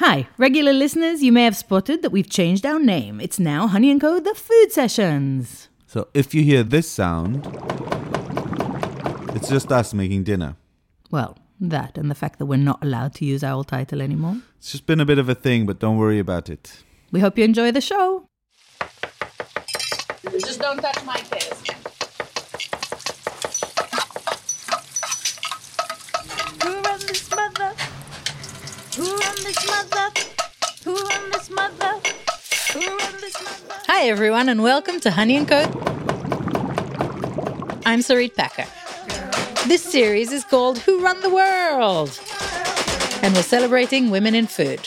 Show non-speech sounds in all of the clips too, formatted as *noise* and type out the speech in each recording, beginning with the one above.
Hi, regular listeners, you may have spotted that we've changed our name. It's now Honey and Co. The Food Sessions. So if you hear this sound, it's just us making dinner. Well, that and the fact that we're not allowed to use our old title anymore. It's just been a bit of a thing, but don't worry about it. We hope you enjoy the show. Just don't touch my face. Who run this mother? Who run this mother? Who run this mother? Who run this mother? Hi, everyone, and welcome to Honey and Co. I'm Sarit Packer. This series is called Who Run the World? And we're celebrating women in food.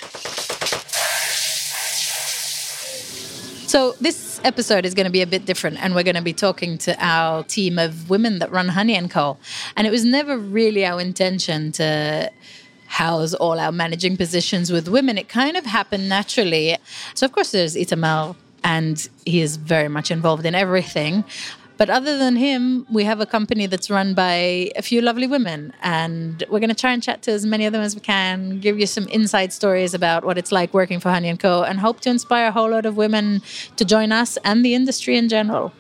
So, this episode is going to be a bit different, and we're going to be talking to our team of women that run Honey and Co. And it was never really our intention to house all our managing positions with women. It kind of happened naturally. So, of course, there's Itamar, and he is very much involved in everything. But other than him, we have a company that's run by a few lovely women. And we're going to try and chat to as many of them as we can, give you some inside stories about what it's like working for Honey Co. and hope to inspire a whole lot of women to join us and the industry in general.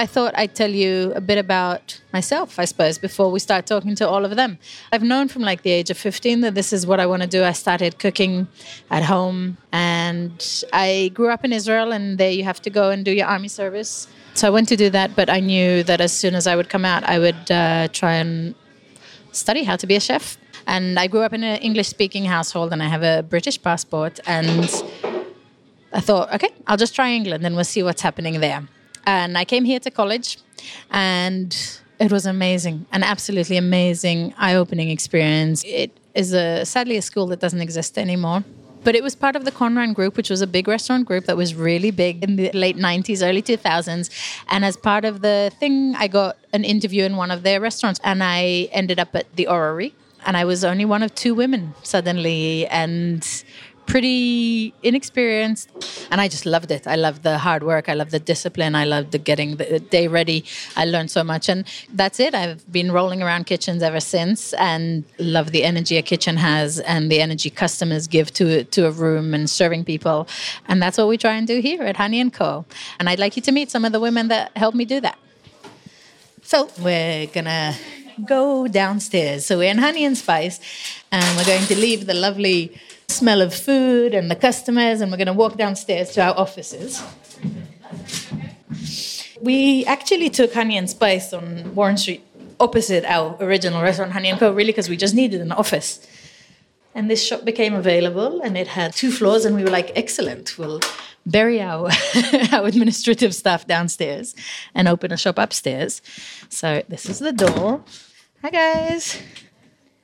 I thought I'd tell you a bit about myself, I suppose, before we start talking to all of them. I've known from like the age of 15 that this is what I want to do. I started cooking at home and I grew up in Israel, and there you have to go and do your army service. So I went to do that, but I knew that as soon as I would come out, I would uh, try and study how to be a chef. And I grew up in an English speaking household and I have a British passport. And I thought, okay, I'll just try England and we'll see what's happening there. And I came here to college and it was amazing, an absolutely amazing, eye opening experience. It is a, sadly a school that doesn't exist anymore. But it was part of the Conran Group, which was a big restaurant group that was really big in the late 90s, early 2000s. And as part of the thing, I got an interview in one of their restaurants and I ended up at the Orrery. And I was only one of two women suddenly and pretty inexperienced. And I just loved it. I loved the hard work. I loved the discipline. I loved the getting the day ready. I learned so much. And that's it. I've been rolling around kitchens ever since and love the energy a kitchen has and the energy customers give to, to a room and serving people. And that's what we try and do here at Honey & Co. And I'd like you to meet some of the women that helped me do that. So we're gonna go downstairs. So we're in Honey and Spice, and we're going to leave the lovely smell of food and the customers, and we're going to walk downstairs to our offices. We actually took Honey and Spice on Warren Street, opposite our original restaurant, Honey and Co. Really, because we just needed an office. And this shop became available, and it had two floors, and we were like, excellent, we'll bury our, *laughs* our administrative staff downstairs and open a shop upstairs. So this is the door. Hi, guys.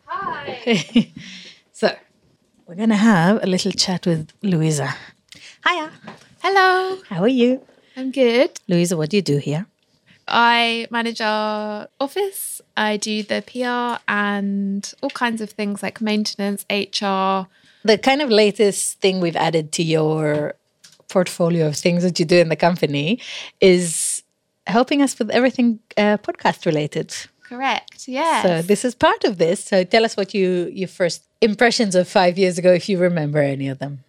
Hi. *laughs* we're going to have a little chat with Louisa. Hiya. Hello, How are you? I'm good. Louisa, what do you do here? I manage our office. I do the PR and all kinds of things like maintenance, HR. The kind of latest thing we've added to your portfolio of things that you do in the company is helping us with everything uh, podcast related. Correct. Yeah. So this is part of this. So tell us what you your first impressions of five years ago, if you remember any of them.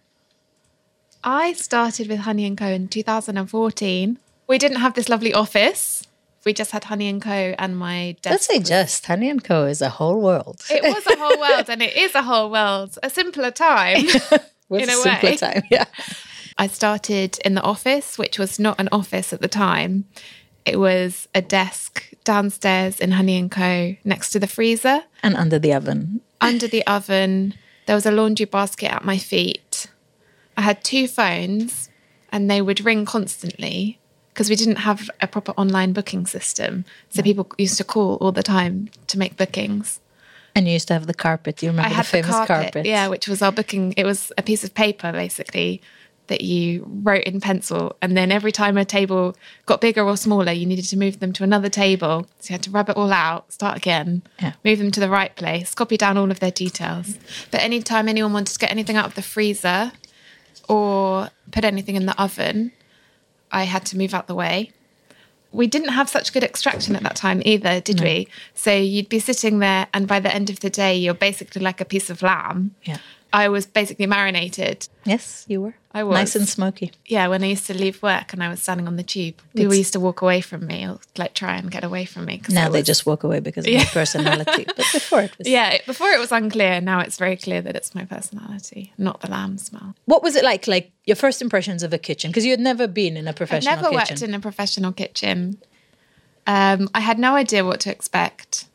I started with Honey and Co in 2014. We didn't have this lovely office. we just had Honey and Co. and my desk. Let's say was- just Honey and Co. is a whole world. It was a whole world, and it is a whole world. A simpler time. *laughs* Was in a a simpler way. time. Yeah. I started in the office, which was not an office at the time. It was a desk downstairs in Honey and Co. next to the freezer. And under the oven. Under the oven, there was a laundry basket at my feet. I had two phones, and they would ring constantly because we didn't have a proper online booking system. So people used to call all the time to make bookings. And you used to have the carpet. Do You remember I had the famous the carpet, carpet? yeah, which was our booking. It was a piece of paper basically that you wrote in pencil, and then every time a table got bigger or smaller, you needed to move them to another table. So you had to rub it all out, start again, Yeah. move them to the right place, copy down all of their details. But anytime anyone wanted to get anything out of the freezer or put anything in the oven, I had to move out the way. We didn't have such good extraction at that time either, did we? So you'd be sitting there, and by the end of the day, you're basically like a piece of lamb. Yeah. I was basically marinated. Yes, you were. I Nice and smoky. Yeah, when I used to leave work and I was standing on the tube, people It's- used to walk away from me or like try and get away from me. Now they just walk away because of my personality. But before it *laughs* was. Yeah, before it was unclear. Now it's very clear that it's my personality, not the lamb smell. What was it like? Like your first impressions of a kitchen? Because you had never been in a I've professional never kitchen. worked in a professional kitchen. Um, I had no idea what to expect.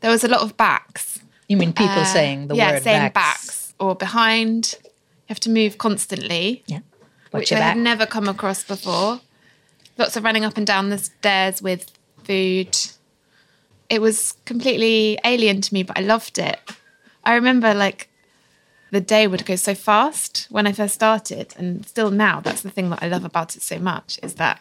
There was a lot of backs. you mean people Uh, saying the yeah, word saying backs? backs. or behind. Have to move constantly, Yeah. Watch which I back. had never come across before. Lots of running up and down the stairs with food. It was completely alien to me, but I loved it. I remember like the day would go so fast when I first started, and still now. That's the thing that I love about it so much is that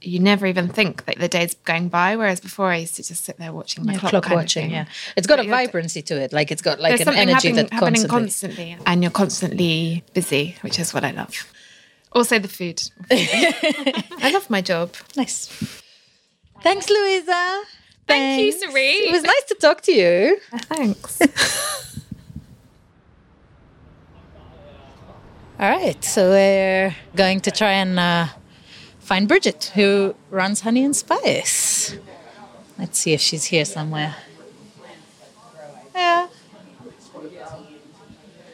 you never even think that the day's going by. Whereas before, I used to just sit there watching my Yeah, clock, clock watching, yeah. It's got a But to- vibrancy to it. Like it's got like an energy that happening constantly. constantly, and you're constantly busy, which is what I love. Also, the food. *laughs* I love my job. Nice. Thanks, Louisa. Thank you. Sari. It was nice to talk to you. Thanks. *laughs* All right, so we're going to try and uh, find Bridget, who runs Honey and Spice. Let's see if she's here somewhere. Yeah.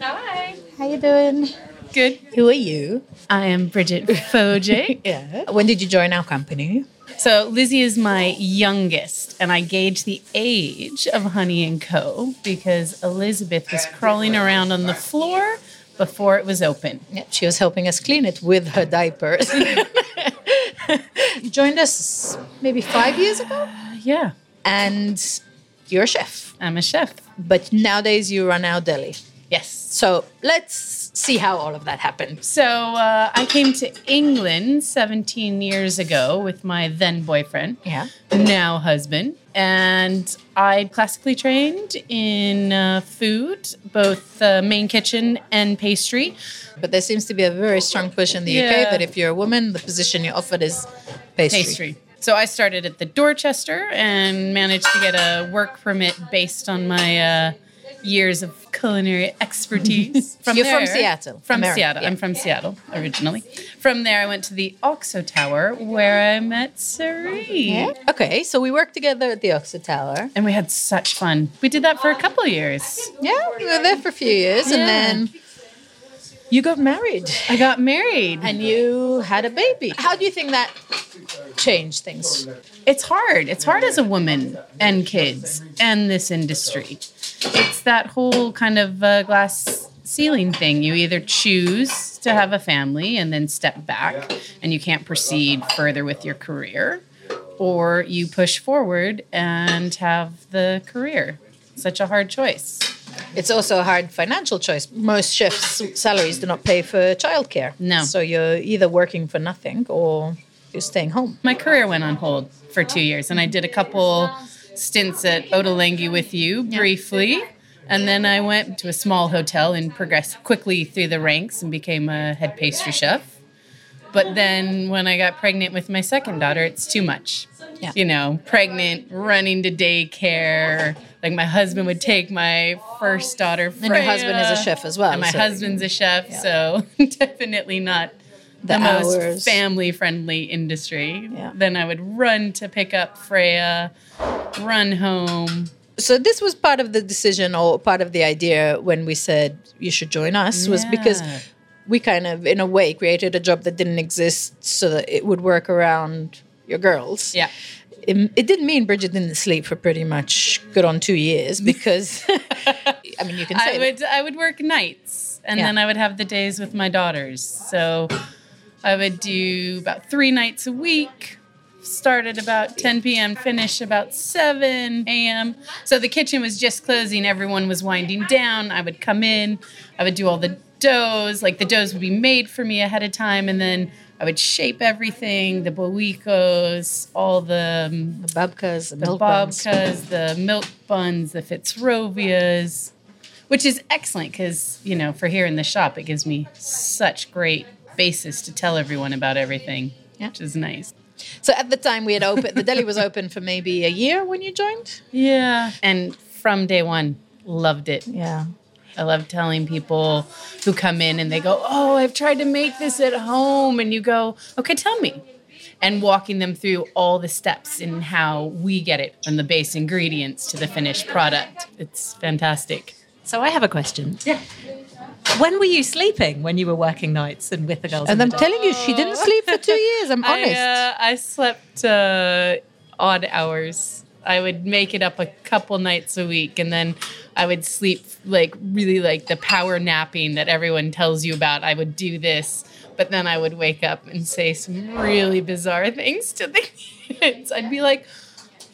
Hi. How you doing? Good. Who are you? I am Bridget Foj. *laughs* Yeah. When did you join our company? so Lizzie is my youngest, and I gauge the age of Honey and Co. because Elizabeth was crawling around on the floor before it was open. Yeah, she was helping us clean it with her diapers. *laughs* joined us maybe five years ago, Yeah, and you're a chef. I'm a chef. But nowadays you run our deli. Yes. So let's see how all of that happened. So uh, I came to England 17 years ago with my then boyfriend, Yeah. now husband, and I classically trained in uh, food, both uh, main kitchen and pastry. But there seems to be a very strong push in the UK that if you're a woman, the position you're offered is pastry. pastry. So I started at the Dorchester and managed to get a work permit based on my uh, years of culinary expertise. *laughs* You're from Seattle, From America, Seattle. yeah. I'm from Seattle originally. From there, I went to the Oxo Tower where I met Sari. Yeah. Okay, so we worked together at the Oxo Tower. And we had such fun. We did that for a couple of years. Yeah, we were there for a few years, and then you got married I got married. and you had a baby. How do you think that changed things? it's hard. It's hard as a woman and kids and this industry. It's that whole kind of uh, glass ceiling thing. You either choose to have a family and then step back and you can't proceed further with your career, or you push forward and have the career. Such a hard choice. It's also a hard financial choice. Most chefs' salaries do not pay for childcare. No. So you're either working for nothing or you're staying home. my career went on hold for two years, and I did a couple stints at Ottolenghi with you briefly, and then I went to a small hotel and progressed quickly through the ranks and became a head pastry chef. But then when I got pregnant with my second daughter, it's too much. Yeah. You know, pregnant, running to daycare. Like my husband would take my first daughter. And your husband is a chef as well, And my so- husband's a chef, so *laughs* definitely not the, hours. most family friendly industry. Yeah. Then I would run to pick up Freya, run home. so this was part of the decision or part of the idea when we said you should join us was because we kind of in a way created a job that didn't exist so that it would work around your girls Yeah. it, it didn't mean bridget didn't sleep for pretty much good on two years because *laughs* i mean you can *laughs* say I that. would I would work nights and Yeah. then I would have the days with my daughters. So I would do about three nights a week. Start at about 10 p.m., finish about 7 a.m. So the kitchen was just closing, everyone was winding down. I would come in, I would do all the doughs, like the doughs would be made for me ahead of time, and then I would shape everything the boicos, all the um, the babkas the, the milk buns. babkas, the milk buns, the Fitzrovias, which is excellent because you know for here in the shop it gives me such great basis to tell everyone about everything, Yeah. which is nice. so at the time we had opened the deli was open for maybe a year when you joined Yeah, and from day one, loved it. yeah I love telling people who come in and they go, "Oh, I've tried to make this at home," and you go, "Okay, tell me." And walking them through all the steps in how we get it from the base ingredients to the finished product. It's fantastic. So I have a question. Yeah. When were you sleeping when you were working nights and with the girls? and i'm the telling you she didn't sleep for two years i'm honest *laughs* I, uh, I slept uh, odd hours. I would make it up a couple nights a week, and then I would sleep like really like the power napping that everyone tells you about. I would do this, but then I would wake up and say some really bizarre things to the *laughs* kids. I'd be like,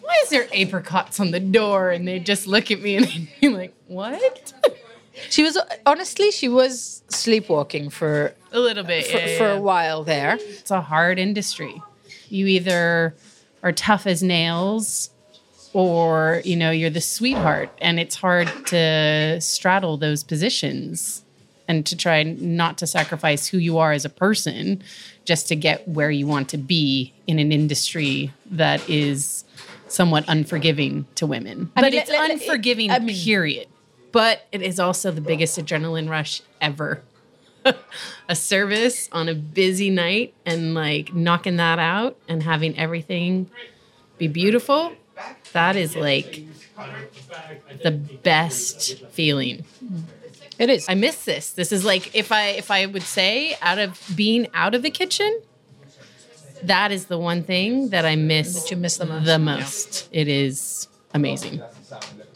"Why is there apricots on the door?" And they'd just look at me and *laughs* they'd be like, "What?" She was honestly she was sleepwalking for a little bit for, yeah, for yeah. a while there it's a hard industry. You either are tough as nails or, you know, you're the sweetheart and it's hard to straddle those positions and to try not to sacrifice who you are as a person just to get where you want to be in an industry that is somewhat unforgiving to women. I but mean, it's let- let- it- unforgiving I mean- period. But it is also the biggest adrenaline rush ever. *laughs* A service on a busy night and like knocking that out and having everything be beautiful that is like the best feeling. It is. I miss this. This is like if i if i would say out of being out of the kitchen that is the one thing that i miss That you miss the most. the most. It is amazing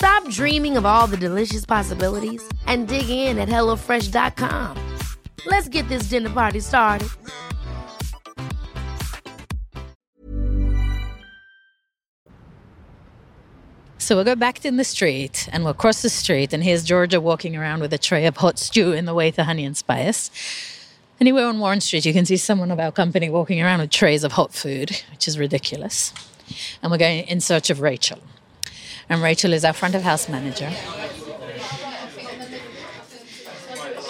Stop dreaming of all the delicious possibilities and dig in at HelloFresh.com. Let's get this dinner party started. So we'll go back in the street and we'll cross the street, and here's Georgia walking around with a tray of hot stew in the way to Honey and Spice. Anywhere on Warren Street, you can see someone of our company walking around with trays of hot food, which is ridiculous. And we're going in search of Rachel. And Rachel is our front of house manager.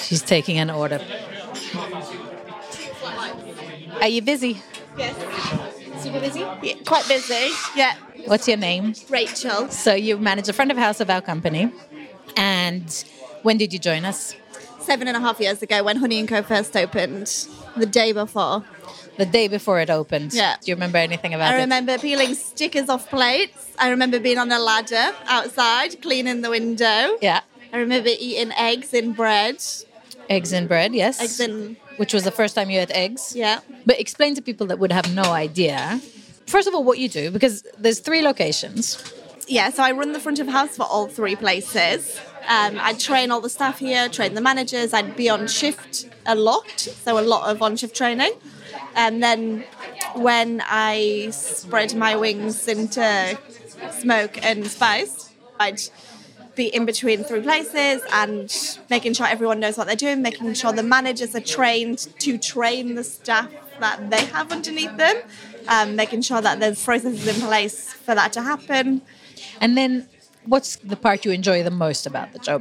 She's taking an order. Are you busy? Yes. Super busy? Yeah, quite busy. Yeah. What's your name? Rachel. So you manage the front of house of our company. And when did you join us? Seven and a half years ago when Honey and Co first opened, the day before. The day before it opened. Yeah. Do you remember anything about it? I it? remember peeling stickers off plates. I remember being on a ladder outside, cleaning the window. Yeah. I remember eating eggs in bread. Eggs and bread, yes. Eggs in, Which was the first time you had eggs. yeah. But explain to people that would have no idea first of all, what you do, because there's three locations. Yeah, so I run the front of house for all three places. Um, I train all the staff here, train the managers. I'd be on shift a lot, so a lot of on shift training. And then when I spread my wings into smoke and spice, I'd be in between three places and making sure everyone knows what they're doing, making sure the managers are trained to train the staff that they have underneath them, um, making sure that there's processes in place for that to happen. And then, what's the part you enjoy the most about the job?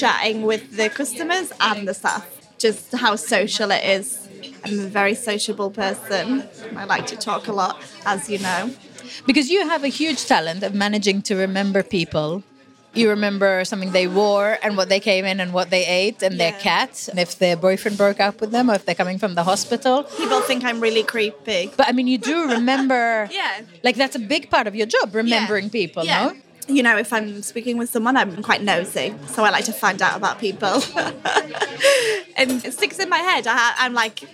Chatting with the customers and the staff, just how social it is. I'm a very sociable person. I like to talk a lot, as you know. Because you have a huge talent of managing to remember people. You remember something they wore and what they came in and what they ate and their cat, and if their boyfriend broke up with them or if they're coming from the hospital. People think I'm really creepy. But I mean, you do remember. *laughs* Yeah. Like that's a big part of your job, remembering people, Yeah. no? You know, if I'm speaking with someone, I'm quite nosy, so I like to find out about people. *laughs* and it sticks in my head. I, I'm like,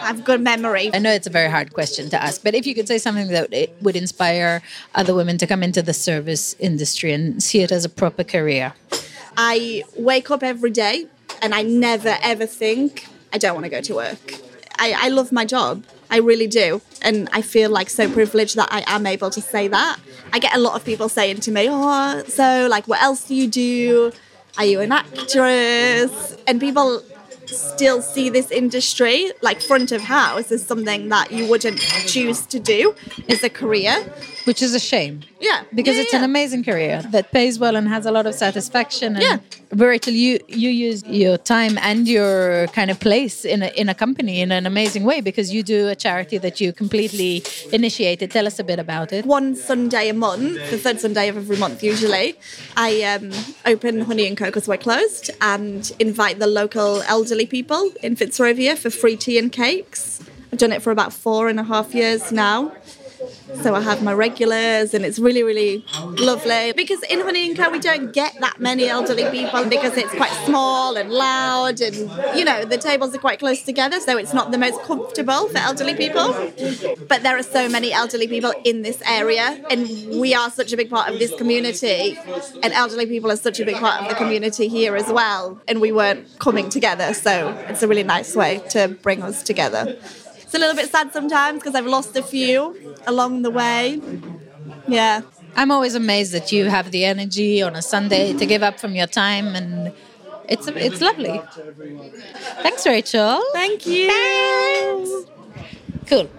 I've good memory. I know it's a very hard question to ask, but if you could say something that it would inspire other women to come into the service industry and see it as a proper career. I wake up every day and I never ever think I don't want to go to work. I, I love my job. I really do. And I feel like so privileged that I am able to say that. I get a lot of people saying to me, Oh, so like what else do you do? Are you an actress? And people still see this industry like front of house as something that you wouldn't choose to do as a career. Which is a shame. Yeah. Because Yeah, it's yeah. an amazing career that pays well and has a lot of satisfaction. And Yeah. Rachel, you you use your time and your kind of place in a, in a company in an amazing way because you do a charity that you completely initiated. Tell us a bit about it. one Sunday a month, the third Sunday of every month usually, I um, open Honey and Co because we're closed and invite the local elderly people in Fitzrovia for free tea and cakes. I've done it for about four and a half years now. So I have my regulars and it's really, really lovely. Because in and we don't get that many elderly people because it's quite small and loud and you know, the tables are quite close together, so it's not the most comfortable for elderly people. But there are so many elderly people in this area and we are such a big part of this community and elderly people are such a big part of the community here as well. And we weren't coming together, so it's a really nice way to bring us together. It's a little bit sad sometimes because I've lost a few along the way. Yeah. I'm always amazed that you have the energy on a Sunday to give up from your time and it's it's lovely. Thanks, Rachel. Thank you. Cool.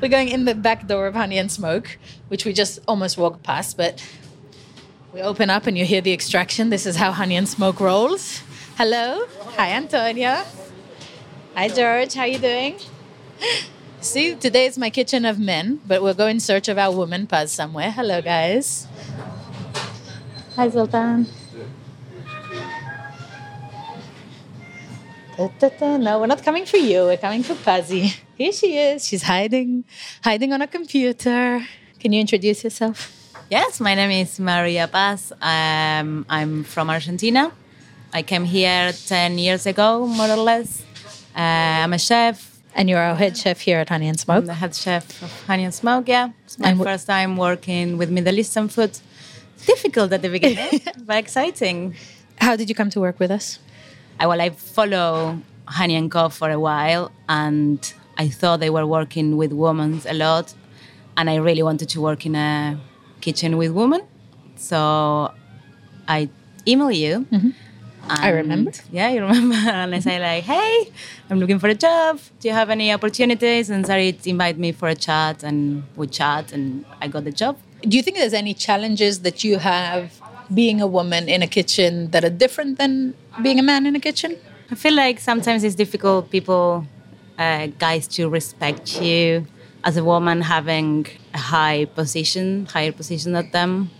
We're going in the back door of Honey and Smoke, which we just almost walked past, but we open up and you hear the extraction. This is how Honey and Smoke rolls. Hello. Hi, Antonia. Hi, George. How you doing? *gasps* See, today is my kitchen of men, but we'll go in search of our woman Paz somewhere. Hello, guys. Hi, Zoltan. No, we're not coming for you. We're coming for Pazzy. Here she is. She's hiding, hiding on a computer. Can you introduce yourself? Yes, my name is Maria Paz. Um, I'm from Argentina. I came here 10 years ago, more or less. Uh, I'm a chef. And you're our head chef here at Honey and Smoke. I'm the head chef of Honey and Smoke, yeah. It's my first time working with Middle Eastern food. Difficult at the beginning, *laughs* but exciting. How did you come to work with us? I, well, I follow Honey and Co for a while, and I thought they were working with women a lot, and I really wanted to work in a kitchen with women. So I email you. Mm-hmm. I remember. Yeah, you remember. *laughs* and I say like, "Hey, I'm looking for a job. Do you have any opportunities?" And Sarit invited me for a chat, and we chat, and I got the job. Do you think there's any challenges that you have being a woman in a kitchen that are different than being a man in a kitchen? I feel like sometimes it's difficult people, uh, guys, to respect you as a woman having a high position, higher position than them.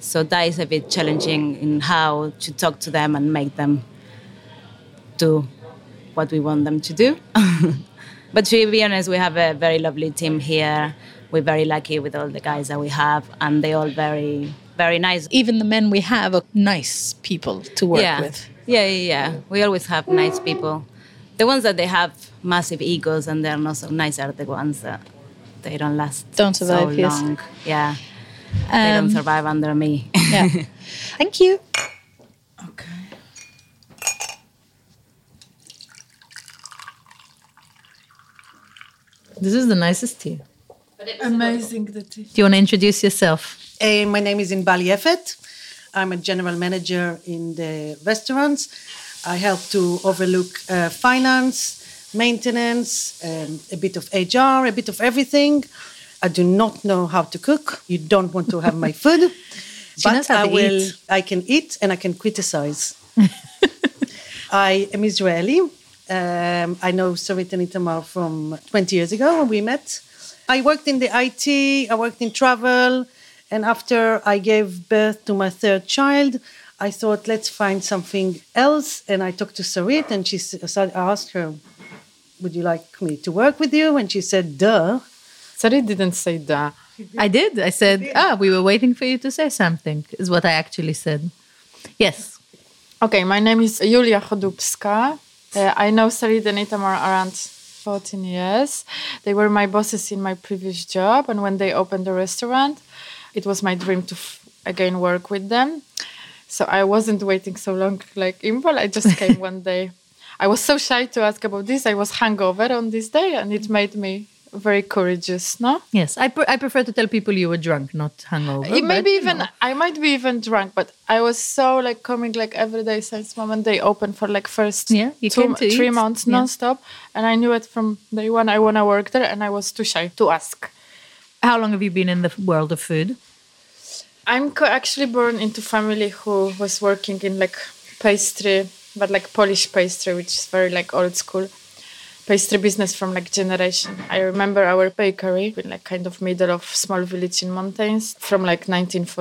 So that is a bit challenging in how to talk to them and make them do what we want them to do. *laughs* but to be honest, we have a very lovely team here. We're very lucky with all the guys that we have, and they all very, very nice. Even the men we have are nice people to work yeah, with. Yeah, yeah, yeah. We always have nice people. The ones that they have massive egos and they're not so nice are the ones that they don't last Don't survive, so yes. long. Yeah. they don't Um, survive under me. Yeah. *laughs* Thank you. okay. This is the nicest tea. Amazing the tea. Do you want to introduce yourself? Uh, my name is Inbal Yefet. I'm a general manager in the restaurants. I help to overlook uh, finance, maintenance, um, a bit of HR, a bit of everything. I do not know how to cook. You don't want to have my *laughs* food. How I will. eat. I can eat and I can criticize. *laughs* I am Israeli. Um, I know Sarit and Itamar from 20 years ago when we met. I worked in the IT, I worked in travel, and after I gave birth to my third child, I thought, let's find something else. And I talked to Sarit, and she I asked her, Would you like me to work with you? And she said, Duh. Sari didn't say that. I did. I said, ah, we were waiting for you to say something, is what I actually said. Yes. Okay, my name is Julia Chodubska. Uh, I know Sarit and Itamar around 14 years. They were my bosses in my previous job, and when they opened the restaurant, it was my dream to f- again work with them. So I wasn't waiting so long like Inbal. I just came *laughs* one day. I was so shy to ask about this. I was hungover on this day, and it made me very courageous. No. Yes. I, pre- I prefer to tell people you were drunk, not hungover. It may be even know. I might be even drunk, but I was so like coming like every day since moment they opened for like first Yeah, two, three months Yeah. nonstop, and I knew it from day one. I wanna work there, and I was too shy to ask. How long have you been in the world of food? I'm co- actually born into family who was working in like pastry, but like Polish pastry, which is very like old school pastry business from like generation. I remember our bakery in like kind of middle of small village in mountains from like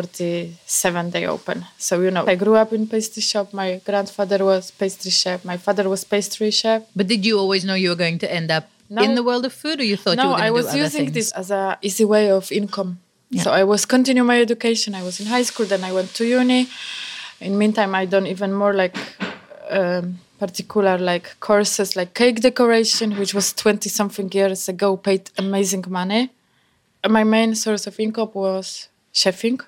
1947 they opened. So you know, I grew up in pastry shop. My grandfather was pastry chef. My father was pastry chef. But did you always know you were going to end up No. in the world of food, or you thought you no, were going I was using things? this as a easy way of income. Yeah. So I was continue my education. I was in high school, then I went to uni. In meantime, I done even more like um, particular like courses like cake decoration, which was twenty something years ago, paid amazing money. My main source of income was chefing.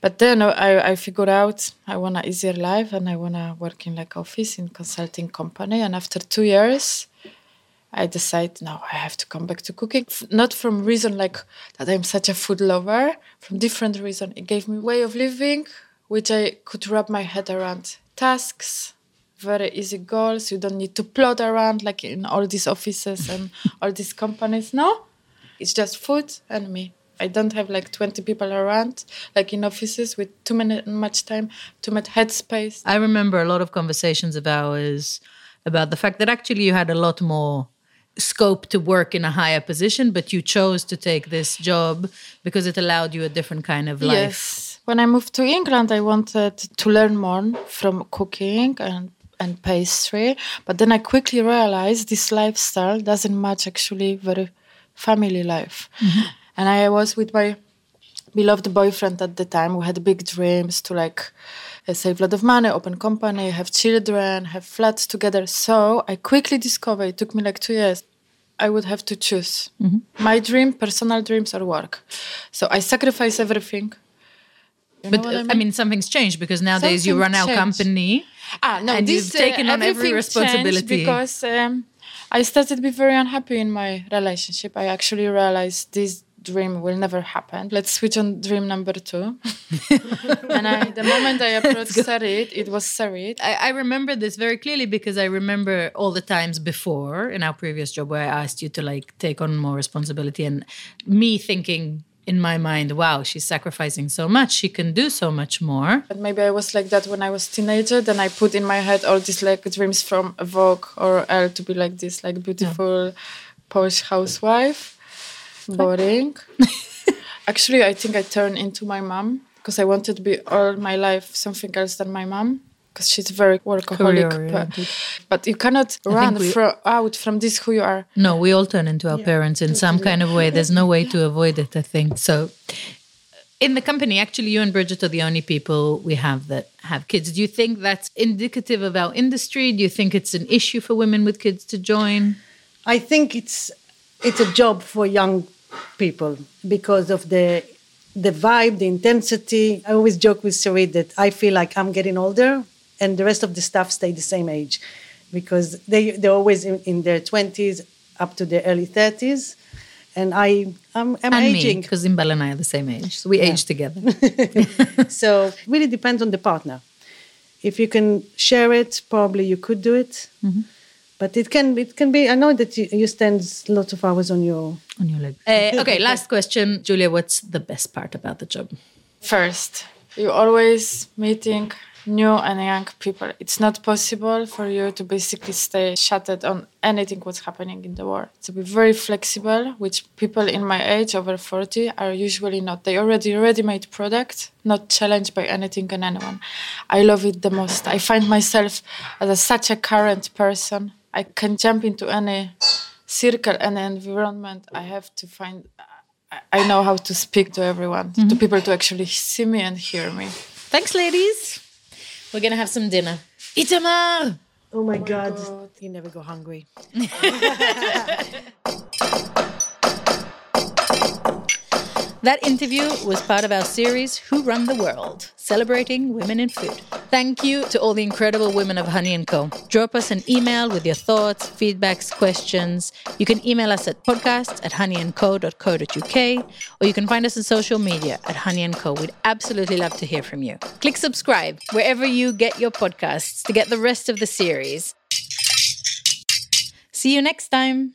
But then I, I figured out I want an easier life and I want to work in like office in consulting company. And after two years, I decide now I have to come back to cooking. Not from reason like that I'm such a food lover, from different reason. It gave me way of living, which I could wrap my head around. Tasks, very easy goals. You don't need to plot around like in all these offices and *laughs* all these companies. No, it's just food and me. I don't have like 20 people around, like in offices with too many much time, too much headspace. I remember a lot of conversations of ours about the fact that actually you had a lot more scope to work in a higher position, but you chose to take this job because it allowed you a different kind of life. Yes. When I moved to England, I wanted to learn more from cooking and and pastry, but then I quickly realized this lifestyle doesn't match actually very family life. And I was with my beloved boyfriend at the time. We had big dreams to like uh, save a lot of money, open company, have children, have flats together. So I quickly discovered. It took me like two years. I would have to choose my dream, personal dreams, or work. So I sacrifice everything. You But know what uh, I mean, something's changed because nowadays you Something run our changed. company. Ah, no, and this, you've taken uh, on every responsibility. because um, I started to be very unhappy in my relationship. I actually realized this dream will never happen. Let's switch on dream number two. *laughs* and I, the moment I *laughs* approached Sarit, it was Sarit. I, I remember this very clearly because I remember all the times before in our previous job where I asked you to like take on more responsibility and me thinking in my mind, wow, she's sacrificing so much, she can do so much more. But maybe I was like that when I was teenager. Then I put in my head all these like dreams from Vogue or Elle to be like this like beautiful Polish housewife. Boring. *laughs* Actually, I think I turned into my mom because I wanted to be all my life something else than my mom because she's very workaholic. per- Career-oriented. But you cannot I run we- fro- out from this who you are. No, we all turn into our parents in some kind of way. There's no way to avoid it, I think. So In the company, actually, you and Bridget are the only people we have that have kids. Do you think that's indicative of our industry? Do you think it's an issue for women with kids to join? I think it's it's a job for young people because of the the vibe, the intensity. I always joke with Sarit that I feel like I'm getting older, and the rest of the staff stay the same age, because they they're always in, in their twenties up to their early thirties, and I I'm, I'm and aging. because Inbal and I are the same age, so we Yeah. age together. *laughs* so it really depends on the partner. If you can share it, probably you could do it. Mhm. But it can it can be. I know that you, you spend lots of hours on your on your leg. Uh, okay, last question, Julia. What's the best part about the job? First, you're always meeting new and young people. It's not possible for you to basically stay shuttered on anything what's happening in the world. To be very flexible, which people in my age, over 40, are usually not. They already ready-made product, not challenged by anything and anyone. I love it the most. I find myself as a, such a current person. I can jump into any circle, any environment. I have to find I- know how to speak to everyone, to Mhm. people to actually see me and hear me. Thanks, ladies. We're gonna have some dinner. Itamar. Oh my oh God, you never go hungry. *laughs* That interview was part of our series Who Run the World, celebrating women in food. Thank you to all the incredible women of Honey & Co. Drop us an email with your thoughts, feedbacks, questions. You can email us at podcast at honeyandco.co.uk or you can find us on social media at Honey & Co. We'd absolutely love to hear from you. Click subscribe wherever you get your podcasts to get the rest of the series. See you next time.